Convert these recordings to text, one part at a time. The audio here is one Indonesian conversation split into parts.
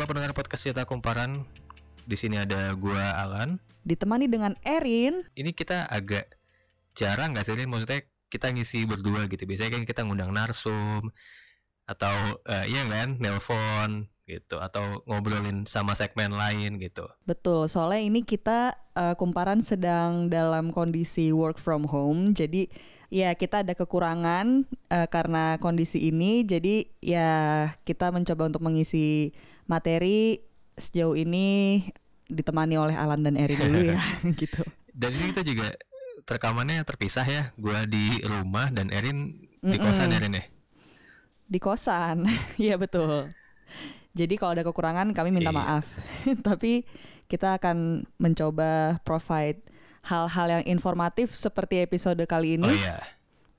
Halo pendengar podcast Cerita Kumparan. Di sini ada gua Alan. Ditemani dengan Erin. Ini kita agak jarang nggak sih, Rin? Maksudnya kita ngisi berdua gitu. Biasanya kan kita ngundang narsum atau uh, iya kan, nelpon gitu atau ngobrolin sama segmen lain gitu. Betul, soalnya ini kita uh, kumparan sedang dalam kondisi work from home. Jadi ya kita ada kekurangan uh, karena kondisi ini. Jadi ya kita mencoba untuk mengisi materi sejauh ini ditemani oleh Alan dan Eri dulu ya gitu. Dan ini kita juga rekamannya terpisah ya. Gua di rumah dan Erin di kosan Erin ya. Di kosan. Iya betul. Jadi kalau ada kekurangan kami minta Iya. maaf. Tapi kita akan mencoba provide hal-hal yang informatif seperti episode kali ini. Oh iya.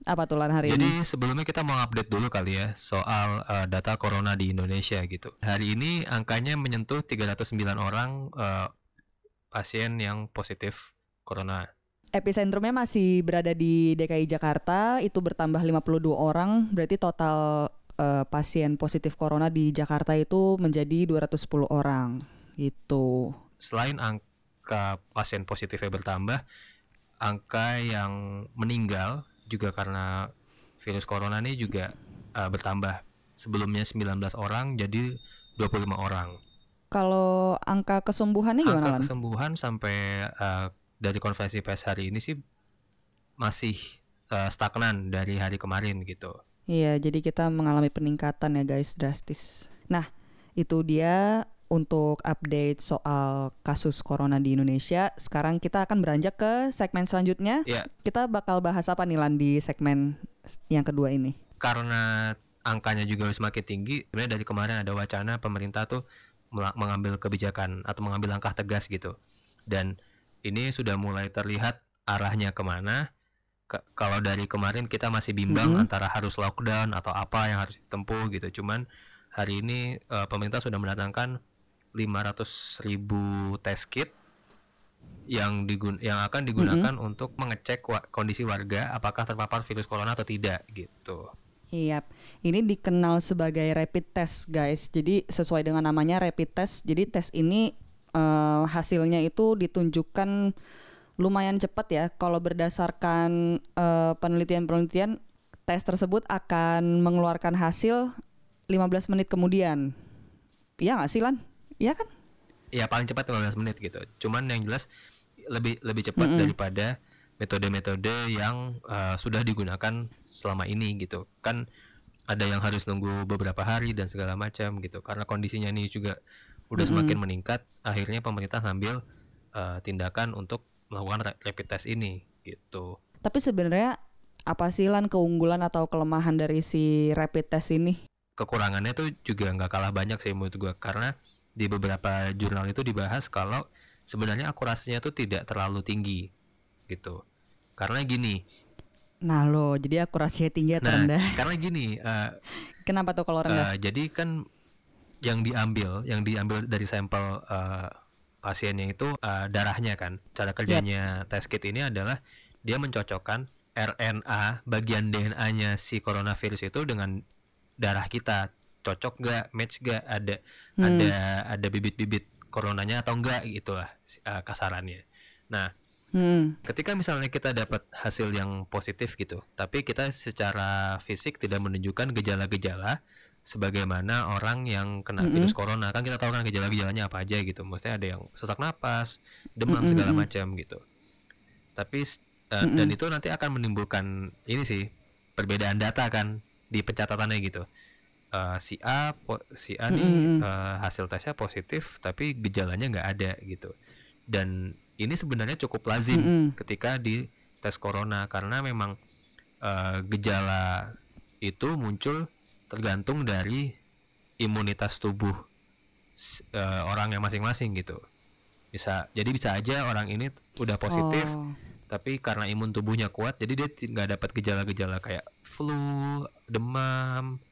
Apa tuh Lan hari Jadi ini? sebelumnya kita mau update dulu kali ya soal uh, data corona di Indonesia gitu. Hari ini angkanya menyentuh 309 orang uh, pasien yang positif corona. Epicentrumnya masih berada di DKI Jakarta, itu bertambah 52 orang, berarti total eh, pasien positif corona di Jakarta itu menjadi 210 orang. Gitu. Selain angka pasien positifnya bertambah, angka yang meninggal juga karena virus corona ini juga uh, bertambah. Sebelumnya 19 orang jadi 25 orang. Kalau angka kesembuhannya gimana angka kesembuhan sampai uh, dari konferensi pers hari ini sih masih uh, stagnan dari hari kemarin gitu. Iya, jadi kita mengalami peningkatan ya guys, drastis. Nah, itu dia untuk update soal kasus corona di Indonesia. Sekarang kita akan beranjak ke segmen selanjutnya. Ya, Kita bakal bahas apa nih Lan di segmen yang kedua ini? karena angkanya juga semakin tinggi, sebenarnya dari kemarin ada wacana pemerintah tuh mengambil kebijakan atau mengambil langkah tegas gitu. Dan ini sudah mulai terlihat arahnya ke mana. Ke- kalau dari kemarin kita masih bimbang Mhm. antara harus lockdown atau apa yang harus ditempuh gitu. Cuman hari ini eh, pemerintah sudah mendatangkan 500 ribu test kit yang digun yang akan digunakan untuk mengecek wa- kondisi warga apakah terpapar virus corona atau tidak gitu. Iya, ini dikenal sebagai rapid test, guys. Jadi sesuai dengan namanya rapid test. Jadi tes ini eh, hasilnya itu ditunjukkan lumayan cepat ya. Kalau berdasarkan eh, penelitian-penelitian, tes tersebut akan mengeluarkan hasil 15 menit kemudian. Iya nggak sih Lan? Iya kan? Ya paling cepat 15 menit gitu. Cuman yang jelas lebih lebih cepat daripada metode-metode yang uh, sudah digunakan selama ini gitu. Kan ada yang harus nunggu beberapa hari dan segala macam gitu. Karena kondisinya ini juga udah semakin meningkat, akhirnya pemerintah ngambil uh, tindakan untuk melakukan ra- rapid test ini gitu. Tapi sebenarnya apa sih Lan keunggulan atau kelemahan dari si rapid test ini? kekurangannya tuh juga nggak kalah banyak sih menurut gua karena di beberapa jurnal itu dibahas kalau sebenarnya akurasinya tuh tidak terlalu tinggi gitu karena gini Nah lo, jadi akurasinya tinggi atau nah rendah? karena gini eh, Kenapa tuh kalau rendah? eh, jadi kan yang diambil yang diambil dari sampel eh, pasiennya itu eh, darahnya kan cara kerjanya test kit ini adalah dia mencocokkan RNA bagian DNA-nya si coronavirus itu dengan darah kita cocok gak match gak ada ada ada bibit-bibit coronanya atau enggak gitu lah si- eh, kasarannya nah Hmm. ketika misalnya kita dapat hasil yang positif gitu, tapi kita secara fisik tidak menunjukkan gejala-gejala sebagaimana orang yang kena virus corona kan kita tahu kan gejala-gejalanya apa aja gitu, maksudnya ada yang sesak napas, demam segala macam gitu. Tapi s- eh, dan itu nanti akan menimbulkan ini sih perbedaan data kan di pencatatannya gitu. Eh, si A po- si A nih eh, hasil tesnya positif tapi gejalanya nggak ada gitu. Dan ini sebenarnya cukup lazim ketika di tes corona karena memang eh, gejala itu muncul tergantung dari imunitas tubuh eh, orang yang masing-masing gitu. Bisa jadi bisa aja orang ini udah positif Oh. tapi karena imun tubuhnya kuat jadi dia nggak dapat gejala-gejala kayak flu, demam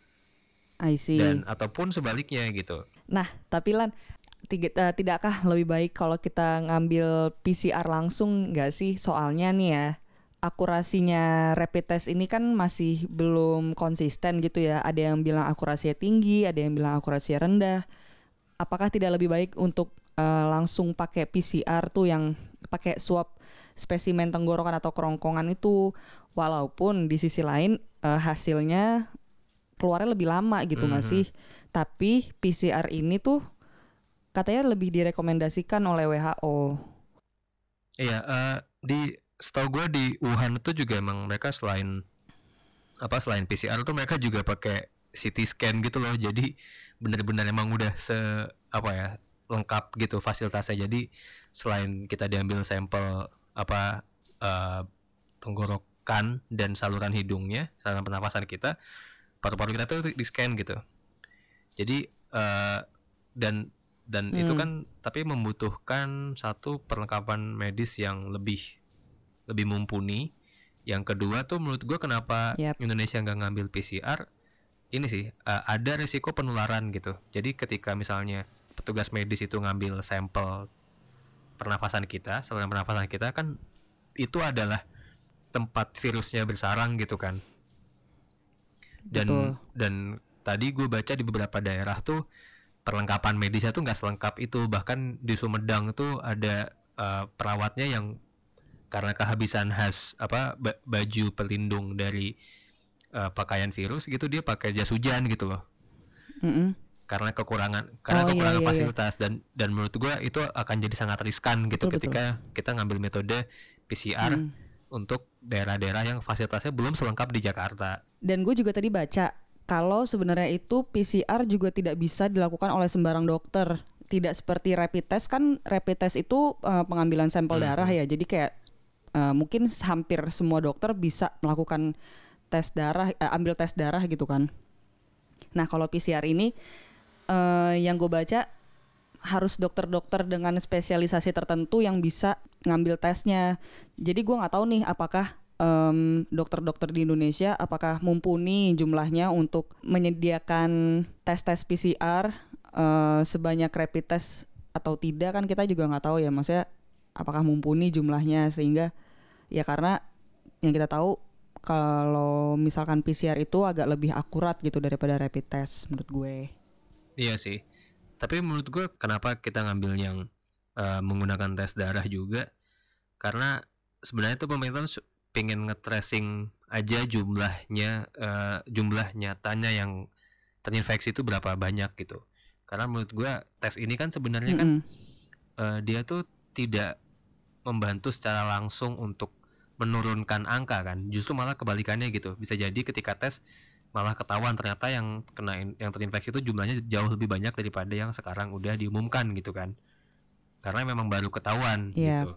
I see. dan ataupun sebaliknya gitu. Nah, tapi Lan, tiga- eh, tidakkah lebih baik kalau kita ngambil PCR langsung nggak sih? Soalnya nih ya, akurasinya rapid test ini kan masih belum konsisten gitu ya. Ada yang bilang akurasinya tinggi, ada yang bilang akurasinya rendah. apakah tidak lebih baik untuk uh, langsung pakai PCR tuh yang pakai swab spesimen tenggorokan atau kerongkongan itu walaupun di sisi lain uh, hasilnya keluarnya lebih lama gitu nggak mm -hmm. sih tapi PCR ini tuh katanya lebih direkomendasikan oleh WHO iya uh, di setahu gue di Wuhan itu juga emang mereka selain apa selain PCR tuh mereka juga pakai CT scan gitu loh. Jadi bener-bener emang udah se apa ya lengkap gitu fasilitasnya. Jadi selain kita diambil sampel apa uh, tenggorokan dan saluran hidungnya saluran pernapasan kita paru-paru kita tuh di scan gitu jadi uh, dan dan hmm. itu kan tapi membutuhkan satu perlengkapan medis yang lebih lebih mumpuni yang kedua tuh menurut gue kenapa yep. Indonesia nggak ngambil PCR ini sih uh, ada risiko penularan gitu jadi ketika misalnya petugas medis itu ngambil sampel pernafasan kita saluran pernafasan kita kan itu adalah tempat virusnya bersarang gitu kan dan Betul. dan tadi gue baca di beberapa daerah tuh perlengkapan medisnya tuh nggak selengkap itu bahkan di Sumedang tuh ada uh, perawatnya yang karena kehabisan khas apa baju pelindung dari uh, pakaian virus gitu dia pakai jas hujan gitu loh mm -hmm. karena kekurangan karena oh, iya, kekurangan iya, iya, fasilitas iya. dan dan menurut gue itu akan jadi sangat riskan gitu betul, ketika betul. kita ngambil metode PCR mm. untuk daerah-daerah yang fasilitasnya belum selengkap di Jakarta dan gue juga tadi baca kalau sebenarnya itu PCR juga tidak bisa dilakukan oleh sembarang dokter. Tidak seperti rapid test kan rapid test itu uh, pengambilan sampel hmm. darah ya. Jadi kayak uh, mungkin hampir semua dokter bisa melakukan tes darah uh, ambil tes darah gitu kan. Nah kalau PCR ini uh, yang gue baca harus dokter-dokter dengan spesialisasi tertentu yang bisa ngambil tesnya. Jadi gue nggak tahu nih apakah um, dokter-dokter di Indonesia apakah mumpuni jumlahnya untuk menyediakan tes-tes PCR uh, sebanyak rapid test atau tidak kan kita juga nggak tahu ya maksudnya apakah mumpuni jumlahnya sehingga ya karena yang kita tahu kalau misalkan PCR itu agak lebih akurat gitu daripada rapid test menurut gue. Iya sih. Tapi menurut gue kenapa kita ngambil yang uh, menggunakan tes darah juga? Karena sebenarnya itu pemerintah pengen nge-tracing aja jumlahnya uh, jumlah nyatanya yang terinfeksi itu berapa banyak gitu. Karena menurut gue tes ini kan sebenarnya mm -hmm. kan uh, dia tuh tidak membantu secara langsung untuk menurunkan angka kan justru malah kebalikannya gitu bisa jadi ketika tes malah ketahuan ternyata yang kena yang terinfeksi itu jumlahnya jauh lebih banyak daripada yang sekarang udah diumumkan gitu kan karena memang baru ketahuan yeah. gitu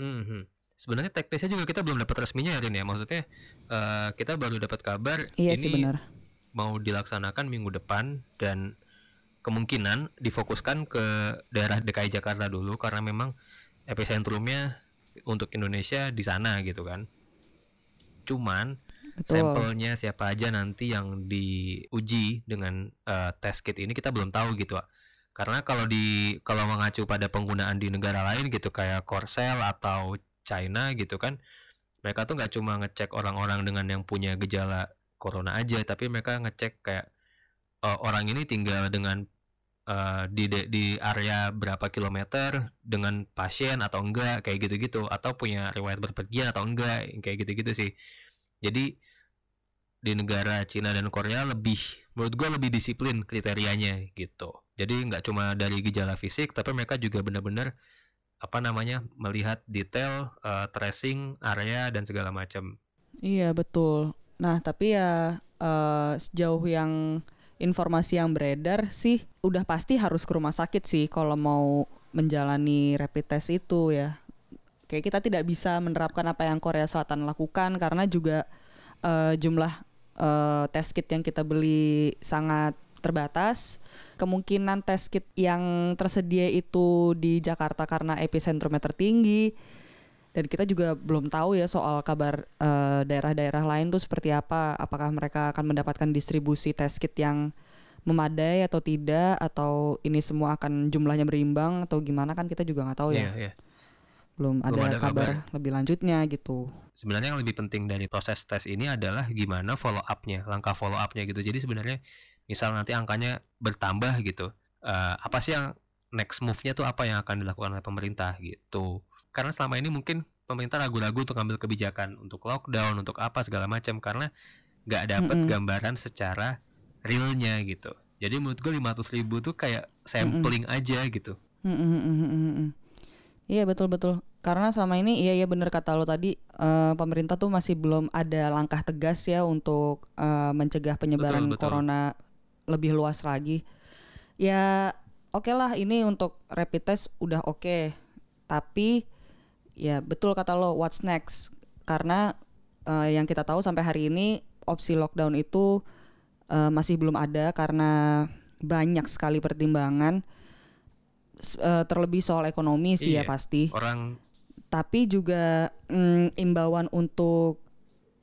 hmm, hmm. Sebenarnya teknisnya juga kita belum dapat resminya ya Rin ya maksudnya uh, kita baru dapat kabar iya ini sih benar. mau dilaksanakan minggu depan dan kemungkinan difokuskan ke daerah DKI Jakarta dulu karena memang epicentrumnya untuk Indonesia di sana gitu kan. Cuman Betul. sampelnya siapa aja nanti yang diuji dengan uh, test kit ini kita belum tahu gitu. Karena kalau di kalau mengacu pada penggunaan di negara lain gitu kayak Korsel atau China gitu kan, mereka tuh nggak cuma ngecek orang-orang dengan yang punya gejala corona aja, tapi mereka ngecek kayak uh, orang ini tinggal dengan uh, di di area berapa kilometer dengan pasien atau enggak kayak gitu-gitu atau punya riwayat berpergian atau enggak kayak gitu-gitu sih. Jadi di negara Cina dan Korea lebih menurut gue lebih disiplin kriterianya gitu. Jadi nggak cuma dari gejala fisik tapi mereka juga benar-benar apa namanya melihat detail uh, tracing area dan segala macam iya betul nah tapi ya uh, sejauh yang informasi yang beredar sih udah pasti harus ke rumah sakit sih kalau mau menjalani rapid test itu ya. Kayak kita tidak bisa menerapkan apa yang Korea Selatan lakukan karena juga uh, jumlah uh, test kit yang kita beli sangat terbatas. Kemungkinan test kit yang tersedia itu di Jakarta karena epicentrumnya tertinggi dan kita juga belum tahu ya soal kabar daerah daerah-daerah lain tuh seperti apa. Apakah mereka akan mendapatkan distribusi test kit yang memadai atau tidak? Atau ini semua akan jumlahnya berimbang atau gimana? Kan kita juga nggak tahu ya. Yeah, yeah. Belum, belum ada, ada kabar, kabar lebih lanjutnya gitu. Sebenarnya yang lebih penting dari proses tes ini adalah gimana follow upnya langkah follow upnya gitu. Jadi sebenarnya misal nanti angkanya bertambah gitu uh, apa sih yang next move-nya tuh apa yang akan dilakukan oleh pemerintah gitu. Karena selama ini mungkin pemerintah ragu-ragu untuk ambil kebijakan untuk lockdown, untuk apa segala macam karena nggak dapat mm -hmm. gambaran secara realnya gitu. Jadi menurut gue 500 ribu tuh kayak sampling mm -hmm. aja gitu. Mm -hmm. Iya betul betul. Karena selama ini iya iya bener kata lo tadi uh, pemerintah tuh masih belum ada langkah tegas ya untuk uh, mencegah penyebaran betul, betul. corona lebih luas lagi. Ya oke okay lah ini untuk rapid test udah oke. Okay. Tapi ya betul kata lo what's next karena uh, yang kita tahu sampai hari ini opsi lockdown itu uh, masih belum ada karena banyak sekali pertimbangan uh, terlebih soal ekonomi sih ya iya, ya pasti. Orang tapi juga mm, imbauan untuk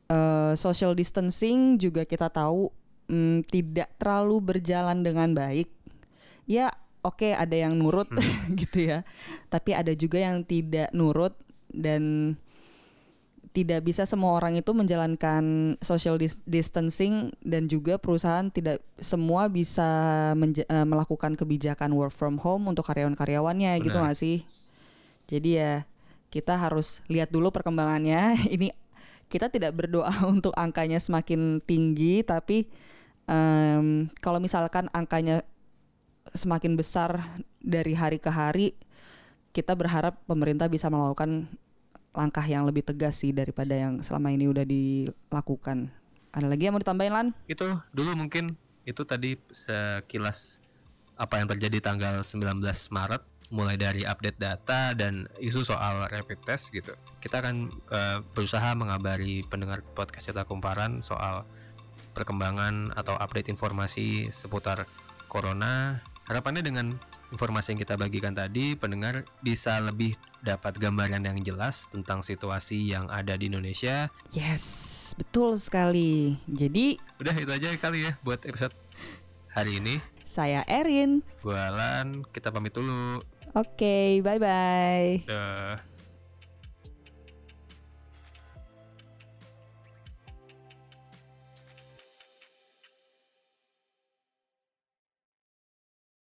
uh, social distancing juga kita tahu mm, tidak terlalu berjalan dengan baik. Ya, oke okay, ada yang nurut hmm. gitu ya. Tapi ada juga yang tidak nurut dan tidak bisa semua orang itu menjalankan social distancing dan juga perusahaan tidak semua bisa uh, melakukan kebijakan work from home untuk karyawan-karyawannya gitu gak sih? Jadi ya kita harus lihat dulu perkembangannya. Ini kita tidak berdoa untuk angkanya semakin tinggi, tapi um, kalau misalkan angkanya semakin besar dari hari ke hari, kita berharap pemerintah bisa melakukan langkah yang lebih tegas sih daripada yang selama ini udah dilakukan. Ada lagi yang mau ditambahin Lan? Itu dulu mungkin itu tadi sekilas apa yang terjadi tanggal 19 Maret mulai dari update data dan isu soal rapid test gitu. Kita akan uh, berusaha mengabari pendengar podcast Cetak Kumparan soal perkembangan atau update informasi seputar corona. Harapannya dengan informasi yang kita bagikan tadi, pendengar bisa lebih dapat gambaran yang jelas tentang situasi yang ada di Indonesia. Yes, betul sekali. Jadi, udah itu aja kali ya buat episode hari ini. Saya Erin. Gua Alan, kita pamit dulu. Oke, okay, bye-bye. Duh.